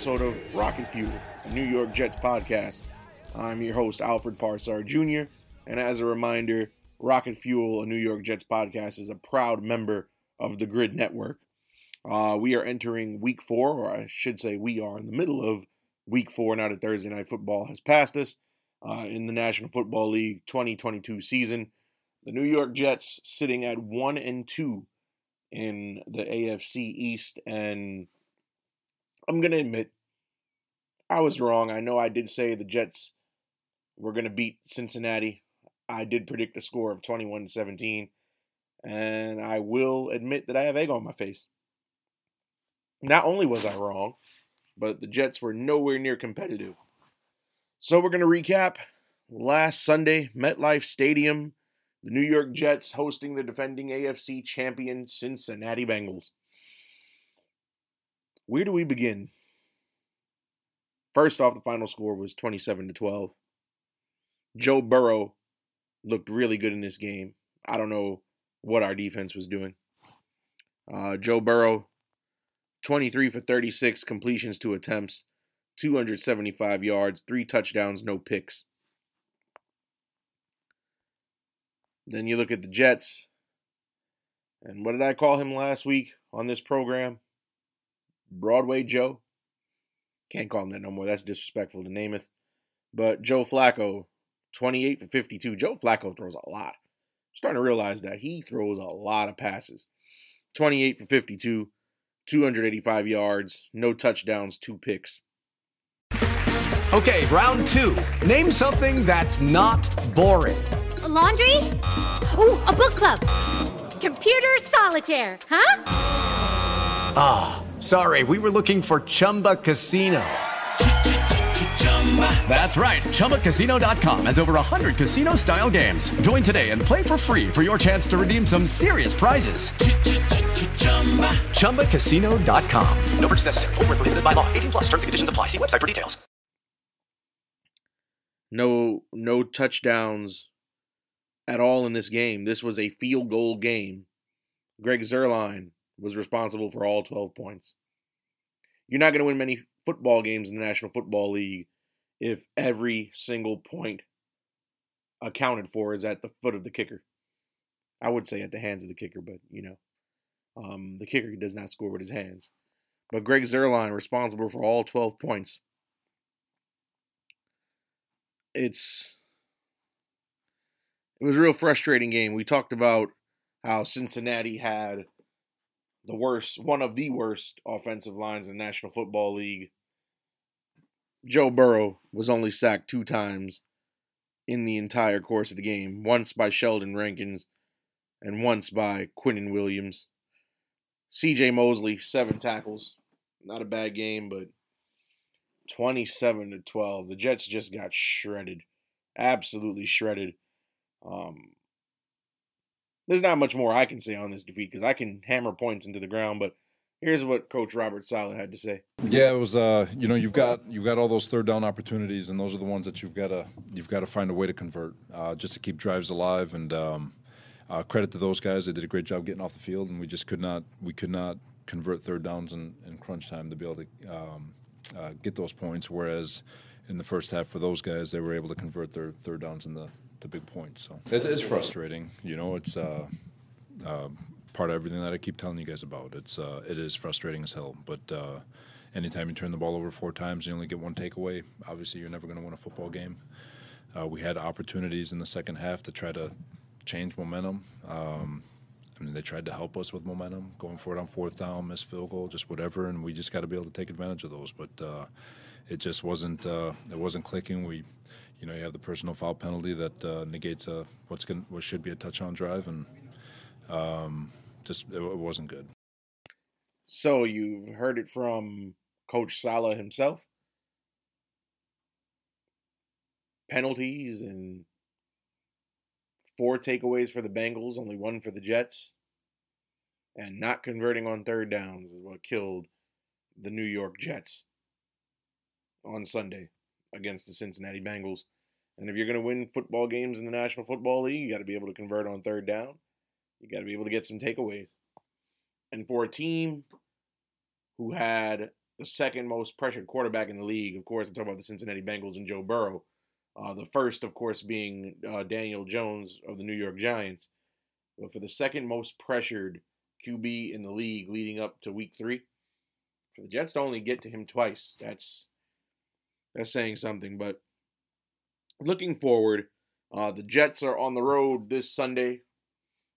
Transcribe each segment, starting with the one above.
Episode of Rocket Fuel, a New York Jets podcast. I'm your host, Alfred Parsar Jr., and as a reminder, Rocket Fuel, a New York Jets podcast, is a proud member of the Gryd Network. Uh, we are entering week four, or I should say, we are in the middle of week four now that Thursday Night Football has passed us uh, in the National Football League 2022 season. The New York Jets sitting at one and two in the AFC East. And I'm going to admit, I was wrong. I know I did say the Jets were going to beat Cincinnati. I did predict a score of 21 17. And I will admit that I have egg on my face. Not only was I wrong, but the Jets were nowhere near competitive. So we're going to recap last Sunday, MetLife Stadium the New York Jets hosting the defending AFC champion Cincinnati Bengals. Where do we begin? First off, the final score was 27 to 12. Joe Burrow looked really good in this game. I don't know what our defense was doing. Uh, Joe Burrow, 23 for 36 completions to attempts, 275 yards, three touchdowns, no picks. Then you look at the Jets. And what did I call him last week on this program? Broadway Joe. Can't call him that no more. That's disrespectful to Namath. But Joe Flacco, 28 for 52. Joe Flacco throws a lot. I'm starting to realize that he throws a lot of passes. 28 for 52, 285 yards, no touchdowns, two picks. Okay, round two. Name something that's not boring. A laundry? Ooh, a book club. Computer solitaire, huh? Ah, oh, sorry, we were looking for Chumba Casino. That's right. ChumbaCasino.com has over 100 casino style games. Join today and play for free for your chance to redeem some serious prizes. ChumbaCasino.com. No purchase necessary. Full prohibited by law. 18 plus terms and conditions apply. See website for details. No, no touchdowns at all in this game. This was a field goal game. Greg Zuerlein was responsible for all 12 points. You're not going to win many football games in the National Football League if every single point accounted for is at the foot of the kicker. I would say at the hands of the kicker, but you know, um, the kicker does not score with his hands. But Greg Zuerlein responsible for all 12 points. It's it was a real frustrating game. We talked about how Cincinnati had the worst, one of the worst offensive lines in the National Football League. Joe Burrow was only sacked two times in the entire course of the game once by Sheldon Rankins, and once by Quinnen Williams. CJ Mosley, seven tackles. Not a bad game, but 27 to 12. The Jets just got shredded. Absolutely shredded. Um, there's not much more I can say on this defeat because I can hammer points into the ground, but here's what Coach Robert Saleh had to say. Yeah, it was. Uh, you know, you've got you've got all those third down opportunities, and those are the ones that you've got to you've got to find a way to convert, uh, just to keep drives alive. And um, uh, credit to those guys; they did a great job getting off the field, and we just could not we could not convert third downs in, in crunch time to be able to um, uh, get those points. Whereas in the first half, for those guys, they were able to convert their third downs in the the big point. So it is frustrating. You know, it's uh, uh, part of everything that I keep telling you guys about. It's uh, it is frustrating as hell. But uh, anytime you turn the ball over four times, you only get one takeaway. Obviously, you're never going to win a football game. Uh, we had opportunities in the second half to try to change momentum. Um, I mean, they tried to help us with momentum, going for it on fourth down, miss field goal, just whatever, and we just got to be able to take advantage of those. But uh, it just wasn't uh, it wasn't clicking. We you know, you have the personal foul penalty that uh, negates a what's going what should be a touchdown drive, and um, just it, it, wasn't good. So you've heard it from Coach Saleh himself. Penalties and four takeaways for the Bengals, only one for the Jets, and not converting on third downs is what killed the New York Jets on Sunday against the Cincinnati Bengals. And if you're going to win football games in the National Football League, you got to be able to convert on third down. You got to be able to get some takeaways. And for a team who had the second most pressured quarterback in the league, of course, I'm talking about the Cincinnati Bengals and Joe Burrow. Uh, the first, of course, being uh, Daniel Jones of the New York Giants. But for the second most pressured QB in the league leading up to week three, for the Jets to only get to him twice, that's that's saying something. But looking forward, uh, the Jets are on the road this Sunday,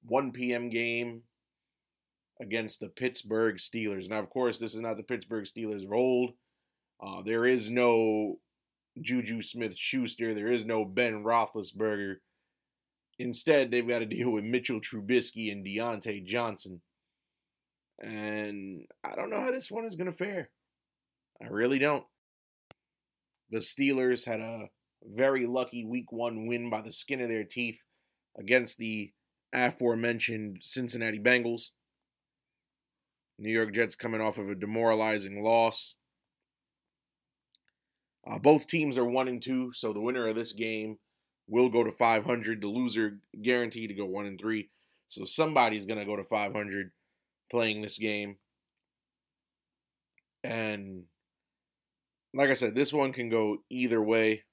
1 p.m. game against the Pittsburgh Steelers. Now, of course, this is not the Pittsburgh Steelers of old. Uh, there is no Juju Smith Schuster. There is no Ben Roethlisberger. Instead, they've got to deal with Mitchell Trubisky and Diontae Johnson. And I don't know how this one is going to fare. I really don't. The Steelers had a very lucky week one win by the skin of their teeth against the aforementioned Cincinnati Bengals. New York Jets coming off of a demoralizing loss. Uh, both teams are one and two, so the winner of this game will go to 500. The loser guaranteed to go one and three. So somebody's gonna go to 500 playing this game. And like I said, this one can go either way.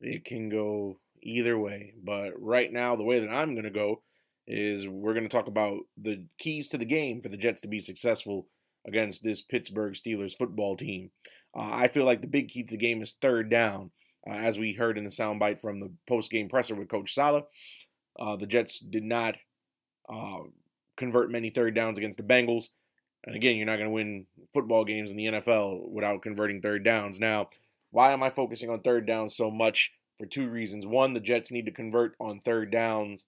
It can go either way. But right now, the way that I'm going to go is we're going to talk about the keys to the game for the Jets to be successful against this Pittsburgh Steelers football team. Uh, I feel like the big key to the game is third down. Uh, as we heard in the soundbite from the post-game presser with Coach Saleh. uh, the Jets did not uh, convert many third downs against the Bengals. And again, you're not going to win football games in the NFL without converting third downs. Now, why am I focusing on third downs so much? For two reasons. One, the Jets need to convert on third downs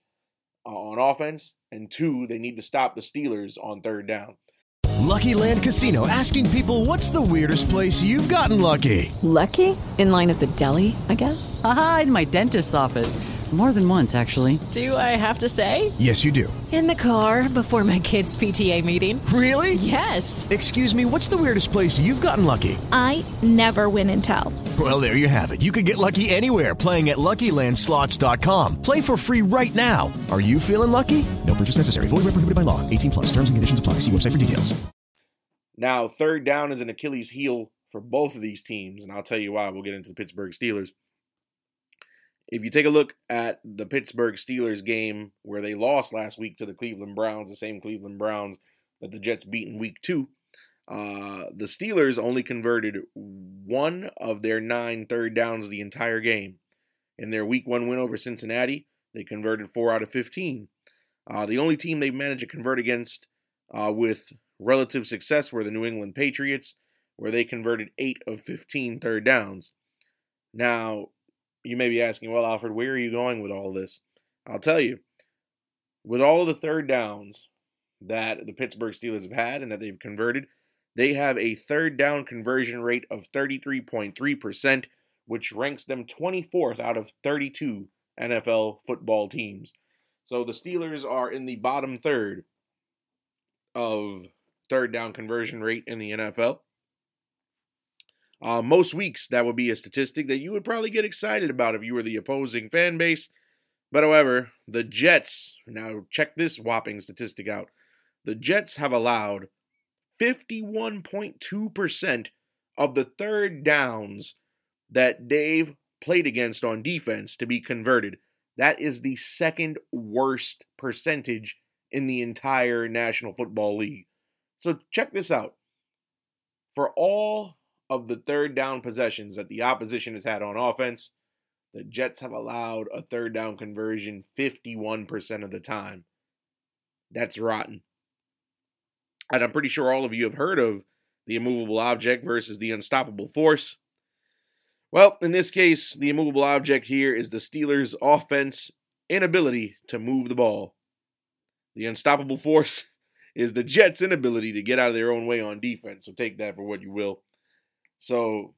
uh, on offense, and two, they need to stop the Steelers on third down. Lucky Land Casino asking people what's the weirdest place you've gotten lucky? Lucky? In line at the deli, I guess? Aha, in my dentist's office. More than once, actually. Do I have to say? Yes, you do. In the car before my kids' PTA meeting. Really? Yes. Excuse me, what's the weirdest place you've gotten lucky? I never win and tell. Well, there you have it. You can get lucky anywhere playing at LuckyLandSlots.com. Play for free right now. Are you feeling lucky? No purchase necessary. Void where prohibited by law. 18 plus. Terms and conditions apply. See website for details. Now, third down is an Achilles heel for both of these teams, and I'll tell you why. We'll get into the Pittsburgh Steelers. If you take a look at the Pittsburgh Steelers game where they lost last week to the Cleveland Browns, the same Cleveland Browns that the Jets beat in week two, uh, the Steelers only converted one of their nine third downs the entire game. In their week one win over Cincinnati, they converted four out of 15. Uh, the only team they managed to convert against uh, with relative success were the New England Patriots, where they converted eight of 15 third downs. Now, you may be asking, well, Alfred, where are you going with all this? I'll tell you. with all the third downs that the Pittsburgh Steelers have had and that they've converted, they have a third down conversion rate of 33.3%, which ranks them 24th out of 32 NFL football teams. So the Steelers are in the bottom third of third down conversion rate in the NFL. Uh, most weeks, that would be a statistic that you would probably get excited about if you were the opposing fan base. But however, the Jets, now check this whopping statistic out. The Jets have allowed 51.2% of the third downs that Dave played against on defense to be converted. That is the second worst percentage in the entire National Football League. So check this out. For all of the third down possessions that the opposition has had on offense, the Jets have allowed a third down conversion 51% of the time. That's rotten. And I'm pretty sure all of you have heard of the immovable object versus the unstoppable force. Well, in this case, the immovable object here is the Steelers' offense inability to move the ball. The unstoppable force is the Jets' inability to get out of their own way on defense. So take that for what you will. So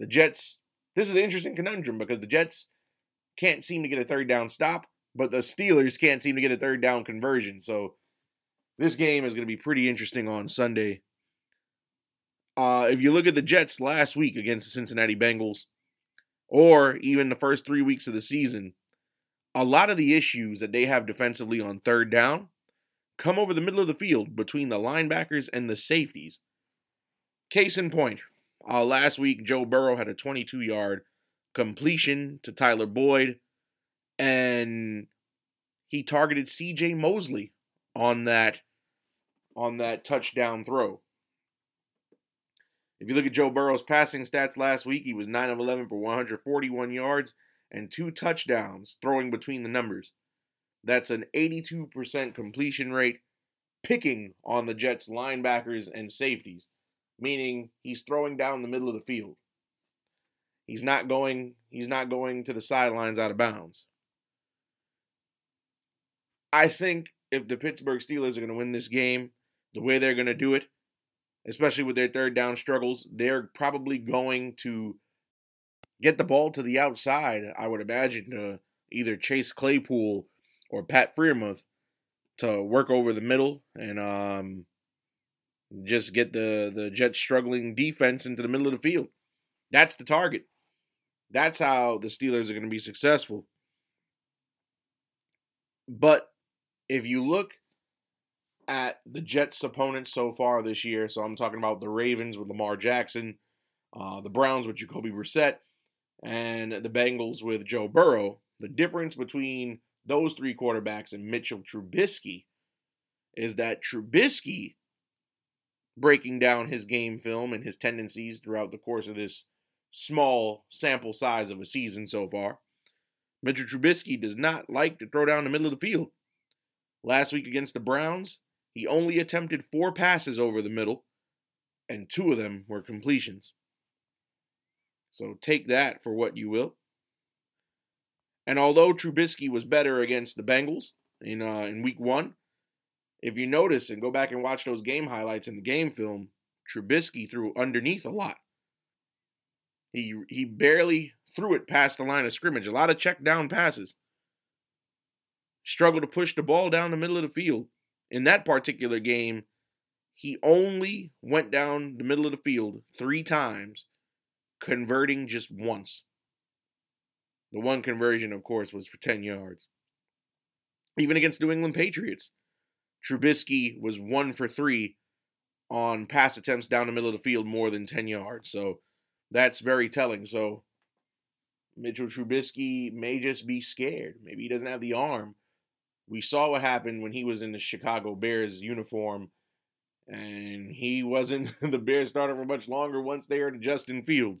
the Jets, this is an interesting conundrum because the Jets can't seem to get a third down stop, but the Steelers can't seem to get a third down conversion. So this game is going to be pretty interesting on Sunday. Uh, if you look at the Jets last week against the Cincinnati Bengals, or even the first three weeks of the season, a lot of the issues that they have defensively on third down come over the middle of the field between the linebackers and the safeties. Case in point, uh, last week Joe Burrow had a 22 yard completion to Tyler Boyd, and he targeted C.J. Mosley on that on that touchdown throw. If you look at Joe Burrow's passing stats last week, he was 9 of 11 for 141 yards and two touchdowns throwing between the numbers. That's an 82% completion rate, picking on the Jets' linebackers and safeties, meaning he's throwing down the middle of the field. He's not going he's not going to the sidelines out of bounds. I think if the Pittsburgh Steelers are going to win this game, the way they're going to do it, especially with their third down struggles, they're probably going to get the ball to the outside, I would imagine, to either Chase Claypool or Pat Freiermuth to work over the middle and um, just get the, the Jets struggling defense into the middle of the field. That's the target. That's how the Steelers are going to be successful. But if you look at the Jets' opponents so far this year, so I'm talking about the Ravens with Lamar Jackson, uh, the Browns with Jacoby Brissett, and the Bengals with Joe Burrow, the difference between those three quarterbacks and Mitchell Trubisky is that Trubisky breaking down his game film and his tendencies throughout the course of this small sample size of a season so far. Mitchell Trubisky does not like to throw down the middle of the field. Last week against the Browns, he only attempted four passes over the middle, and two of them were completions. So take that for what you will. And although Trubisky was better against the Bengals in uh, in Week One, if you notice and go back and watch those game highlights in the game film, Trubisky threw underneath a lot. He he barely threw it past the line of scrimmage. A lot of check down passes. Struggled to push the ball down the middle of the field. In that particular game, he only went down the middle of the field three times converting just once. The one conversion, of course, was for 10 yards. Even against New England Patriots, Trubisky was one for three on pass attempts down the middle of the field more than 10 yards. So that's very telling. So Mitchell Trubisky may just be scared. Maybe he doesn't have the arm. We saw what happened when he was in the Chicago Bears uniform, and he wasn't the Bears starter for much longer once they heard Justin Fields.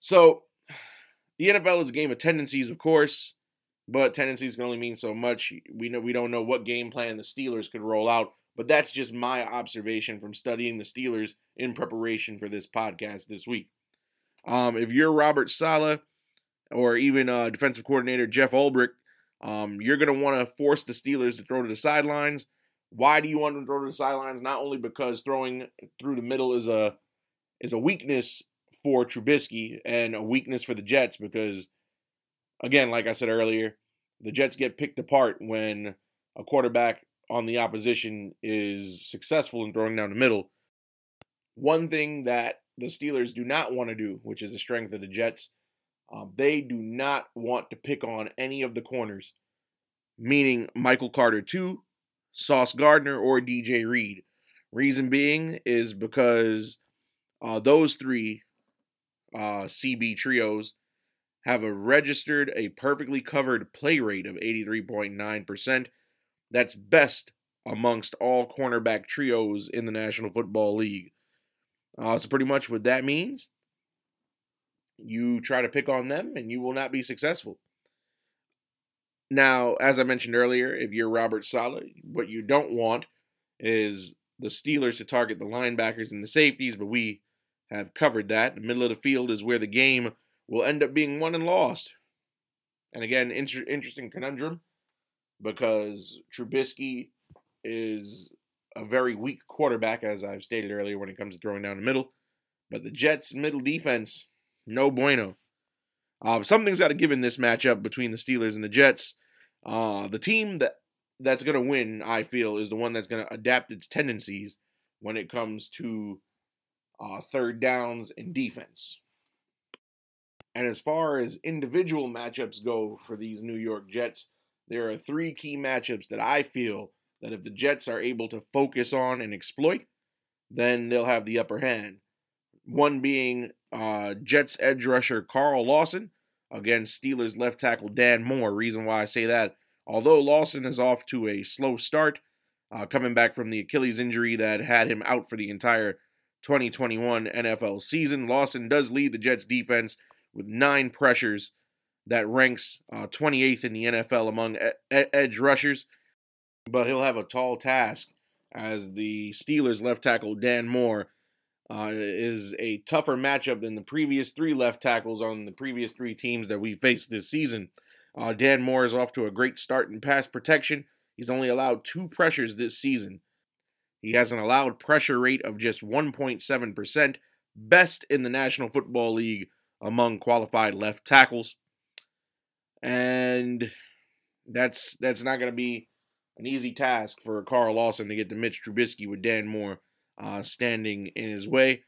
So, the NFL is a game of tendencies, of course, but tendencies can only mean so much. We know we don't know what game plan the Steelers could roll out, but that's just my observation from studying the Steelers in preparation for this podcast this week. Um, if you're Robert Saleh or even uh, defensive coordinator Jeff Ulbrich, um, you're going to want to force the Steelers to throw to the sidelines. Why do you want to throw to the sidelines? Not only because throwing through the middle is a is a weakness for Trubisky and a weakness for the Jets because, again, like I said earlier, the Jets get picked apart when a quarterback on the opposition is successful in throwing down the middle. One thing that the Steelers do not want to do, which is a strength of the Jets, um, they do not want to pick on any of the corners, meaning Michael Carter 2, Sauce Gardner, or DJ Reed. Reason being is because uh, those three uh, CB trios have a registered a perfectly covered play rate of 83.9%. That's best amongst all cornerback trios in the National Football League. Uh, so pretty much what that means, you try to pick on them and you will not be successful. Now, as I mentioned earlier, if you're Robert Saleh, what you don't want is the Steelers to target the linebackers and the safeties, but we have covered that. The middle of the field is where the game will end up being won and lost. And again, inter- interesting conundrum because Trubisky is a very weak quarterback, as I've stated earlier, when it comes to throwing down the middle. But the Jets' middle defense, no bueno. Uh, something's got to give in this matchup between the Steelers and the Jets. Uh, the team that that's going to win, I feel, is the one that's going to adapt its tendencies when it comes to uh, third downs and defense. And as far as individual matchups go for these New York Jets, there are three key matchups that I feel that if the Jets are able to focus on and exploit, then they'll have the upper hand. One being uh, Jets edge rusher Carl Lawson against Steelers left tackle Dan Moore. Reason why I say that, although Lawson is off to a slow start, uh, coming back from the Achilles injury that had him out for the entire 2021 NFL season, Lawson does lead the Jets defense with nine pressures that ranks uh, 28th in the NFL among edge rushers but he'll have a tall task as the Steelers left tackle Dan Moore uh, is a tougher matchup than the previous three left tackles on the previous three teams that we faced this season. Uh, Dan Moore is off to a great start in pass protection. He's only allowed two pressures this season. He has an allowed pressure rate of just 1.7%, best in the National Football League among qualified left tackles. And that's that's not going to be an easy task for Carl Lawson to get to Mitch Trubisky with Dan Moore uh, standing in his way,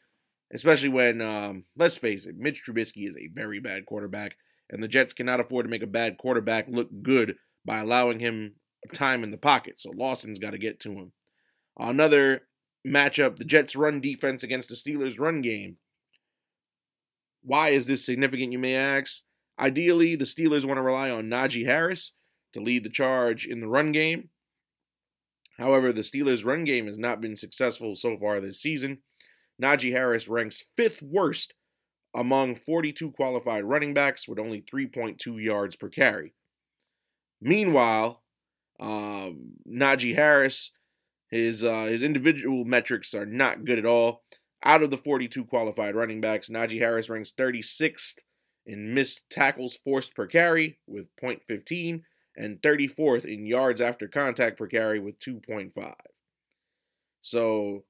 especially when, um, let's face it, Mitch Trubisky is a very bad quarterback, and the Jets cannot afford to make a bad quarterback look good by allowing him time in the pocket. So Lawson's got to get to him. Another matchup the Jets' run defense against the Steelers' run game. Why is this significant, you may ask? Ideally, the Steelers want to rely on Najee Harris to lead the charge in the run game. However, the Steelers' run game has not been successful so far this season. Najee Harris ranks fifth worst among 42 qualified running backs with only 3.2 yards per carry. Meanwhile, uh, Najee Harris, his uh, his individual metrics are not good at all. Out of the 42 qualified running backs, Najee Harris ranks 36th in missed tackles forced per carry with 0.15 and 34th in yards after contact per carry with 2.5. So,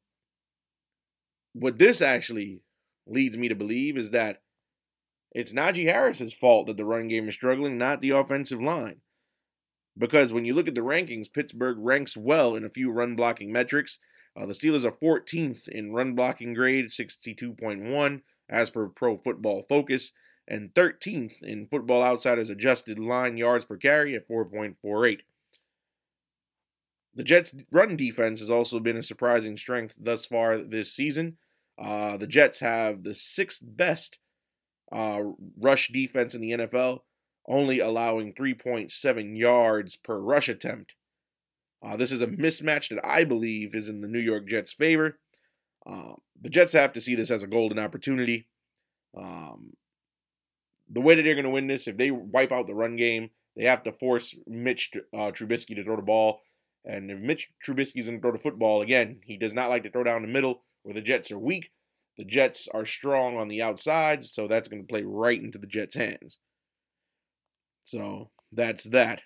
what this actually leads me to believe is that it's Najee Harris's fault that the run game is struggling, not the offensive line. Because when you look at the rankings, Pittsburgh ranks well in a few run blocking metrics. Uh, the Steelers are 14th in run blocking grade, 62.1 as per Pro Football Focus, and 13th in Football Outsiders adjusted line yards per carry at 4.48. The Jets' run defense has also been a surprising strength thus far this season. Uh, the Jets have the sixth best uh, rush defense in the NFL, only allowing 3.7 yards per rush attempt. Uh, this is a mismatch that I believe is in the New York Jets' favor. Uh, the Jets have to see this as a golden opportunity. Um, the way that they're going to win this, if they wipe out the run game, they have to force Mitch uh, Trubisky to throw the ball. And if Mitch Trubisky's going to throw the football, again, he does not like to throw down the middle where the Jets are weak. The Jets are strong on the outside, so that's going to play right into the Jets' hands. So that's that.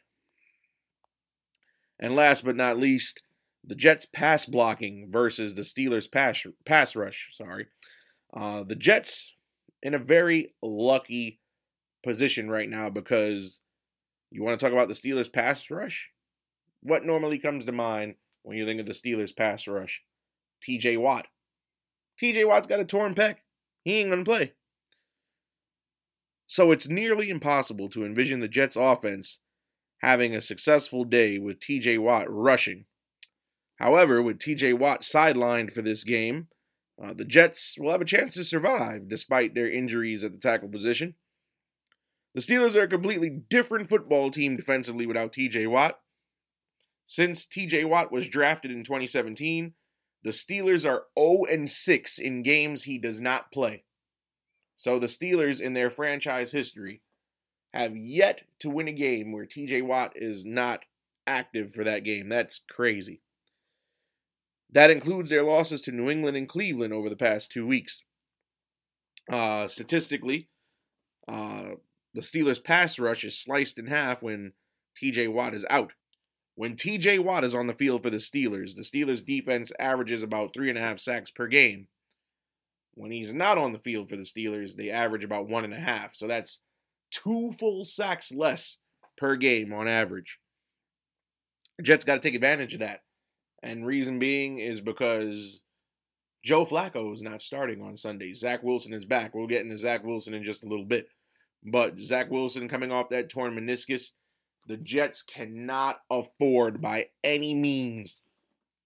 And last but not least, the Jets pass blocking versus the Steelers pass pass rush. Sorry, uh, the Jets in a very lucky position right now because you want to talk about the Steelers pass rush. What normally comes to mind when you think of the Steelers pass rush? T.J. Watt. T.J. Watt's got a torn pec. He ain't gonna play. So it's nearly impossible to envision the Jets offense having a successful day with TJ Watt rushing. However, with TJ Watt sidelined for this game, uh, the Jets will have a chance to survive despite their injuries at the tackle position. The Steelers are a completely different football team defensively without TJ Watt. Since TJ Watt was drafted in 2017, the Steelers are 0 6 in games he does not play. So the Steelers, in their franchise history, have yet to win a game where TJ Watt is not active for that game. That's crazy. That includes their losses to New England and Cleveland over the past two weeks. Uh, statistically, uh, the Steelers' pass rush is sliced in half when TJ Watt is out. When TJ Watt is on the field for the Steelers, the Steelers' defense averages about three and a half sacks per game. When he's not on the field for the Steelers, they average about one and a half. So that's two full sacks less per game on average. Jets got to take advantage of that. And reason being is because Joe Flacco is not starting on Sunday. Zach Wilson is back. We'll get into Zach Wilson in just a little bit. But Zach Wilson coming off that torn meniscus, the Jets cannot afford by any means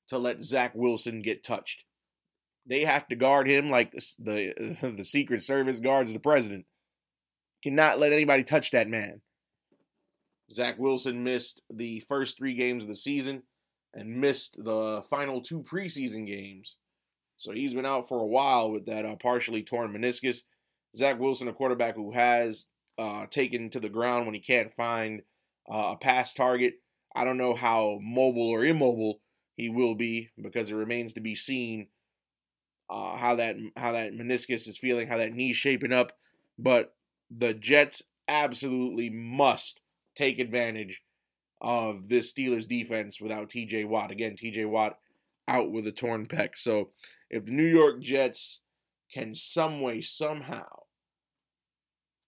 to let Zach Wilson get touched. They have to guard him like the the, the Secret Service guards the president. Cannot let anybody touch that man. Zach Wilson missed the first three games of the season and missed the final two preseason games. So he's been out for a while with that uh, partially torn meniscus. Zach Wilson, a quarterback who has uh, taken to the ground when he can't find uh, a pass target. I don't know how mobile or immobile he will be because it remains to be seen uh, how that how that meniscus is feeling, how that knee's shaping up. But the Jets absolutely must take advantage of this Steelers defense without TJ Watt. Again, TJ Watt out with a torn pec. So if the New York Jets can some way, somehow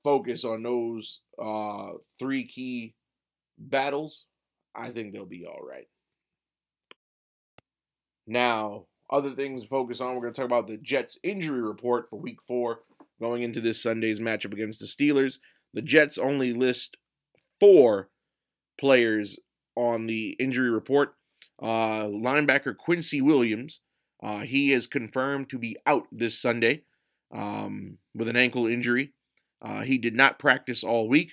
focus on those uh, three key battles, I think they'll be all right. Now, other things to focus on, we're going to talk about the Jets injury report for week four going into this Sunday's matchup against the Steelers. The Jets only list four players on the injury report. Uh, linebacker Quincy Williams, uh, he is confirmed to be out this Sunday um, with an ankle injury. Uh, he did not practice all week.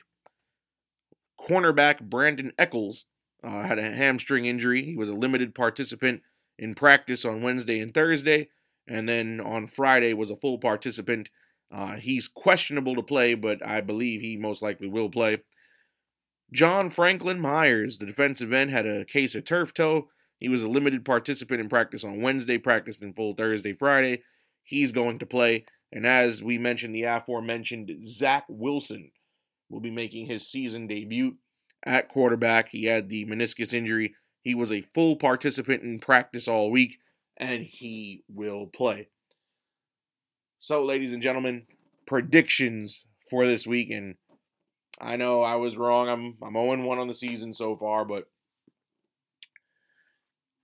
Cornerback Brandon Echols uh, had a hamstring injury. He was a limited participant in practice on Wednesday and Thursday, and then on Friday was a full participant. Uh, he's questionable to play, but I believe he most likely will play. John Franklin Myers, the defensive end, had a case of turf toe. He was a limited participant in practice on Wednesday, practiced in full Thursday, Friday. He's going to play. And as we mentioned, the aforementioned Zach Wilson will be making his season debut at quarterback. He had the meniscus injury. He was a full participant in practice all week, and he will play. So, ladies and gentlemen, predictions for this week. And I know I was wrong. I'm I'm 0 1 on the season so far, but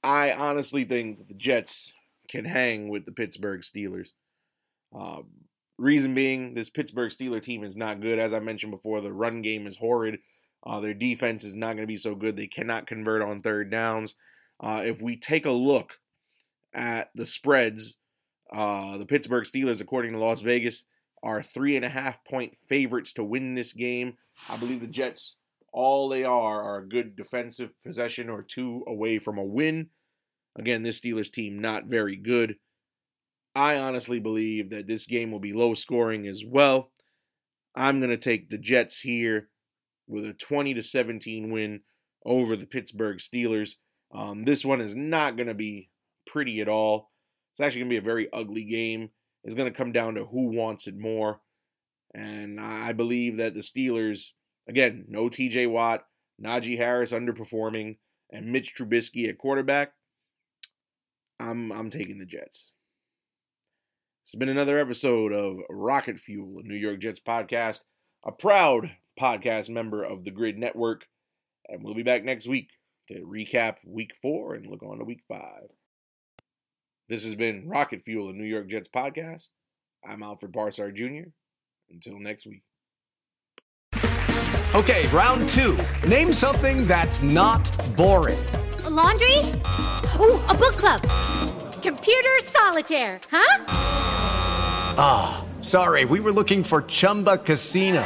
I honestly think that the Jets can hang with the Pittsburgh Steelers. Uh, reason being, this Pittsburgh Steeler team is not good. As I mentioned before, the run game is horrid. Uh, their defense is not going to be so good. They cannot convert on third downs. Uh, if we take a look at the spreads, uh, the Pittsburgh Steelers, according to Las Vegas, are three and a half point favorites to win this game. I believe the Jets, all they are, are a good defensive possession or two away from a win. Again, this Steelers team not very good. I honestly believe that this game will be low scoring as well. I'm going to take the Jets here with a 20 to 17 win over the Pittsburgh Steelers. Um, this one is not going to be pretty at all. It's actually going to be a very ugly game. It's going to come down to who wants it more. And I believe that the Steelers, again, no TJ Watt, Najee Harris underperforming, and Mitch Trubisky at quarterback. I'm I'm taking the Jets. It's been another episode of Rocket Fuel, a New York Jets podcast, a proud podcast member of the Gryd Network. And we'll be back next week to recap week four and look on to week five. This has been Rocket Fuel, a New York Jets podcast. I'm Alfred Barsar Jr. Until next week. Okay, round two. Name something that's not boring. A laundry? Ooh, a book club. Computer solitaire, huh? Ah, oh, sorry, we were looking for Chumba Casino.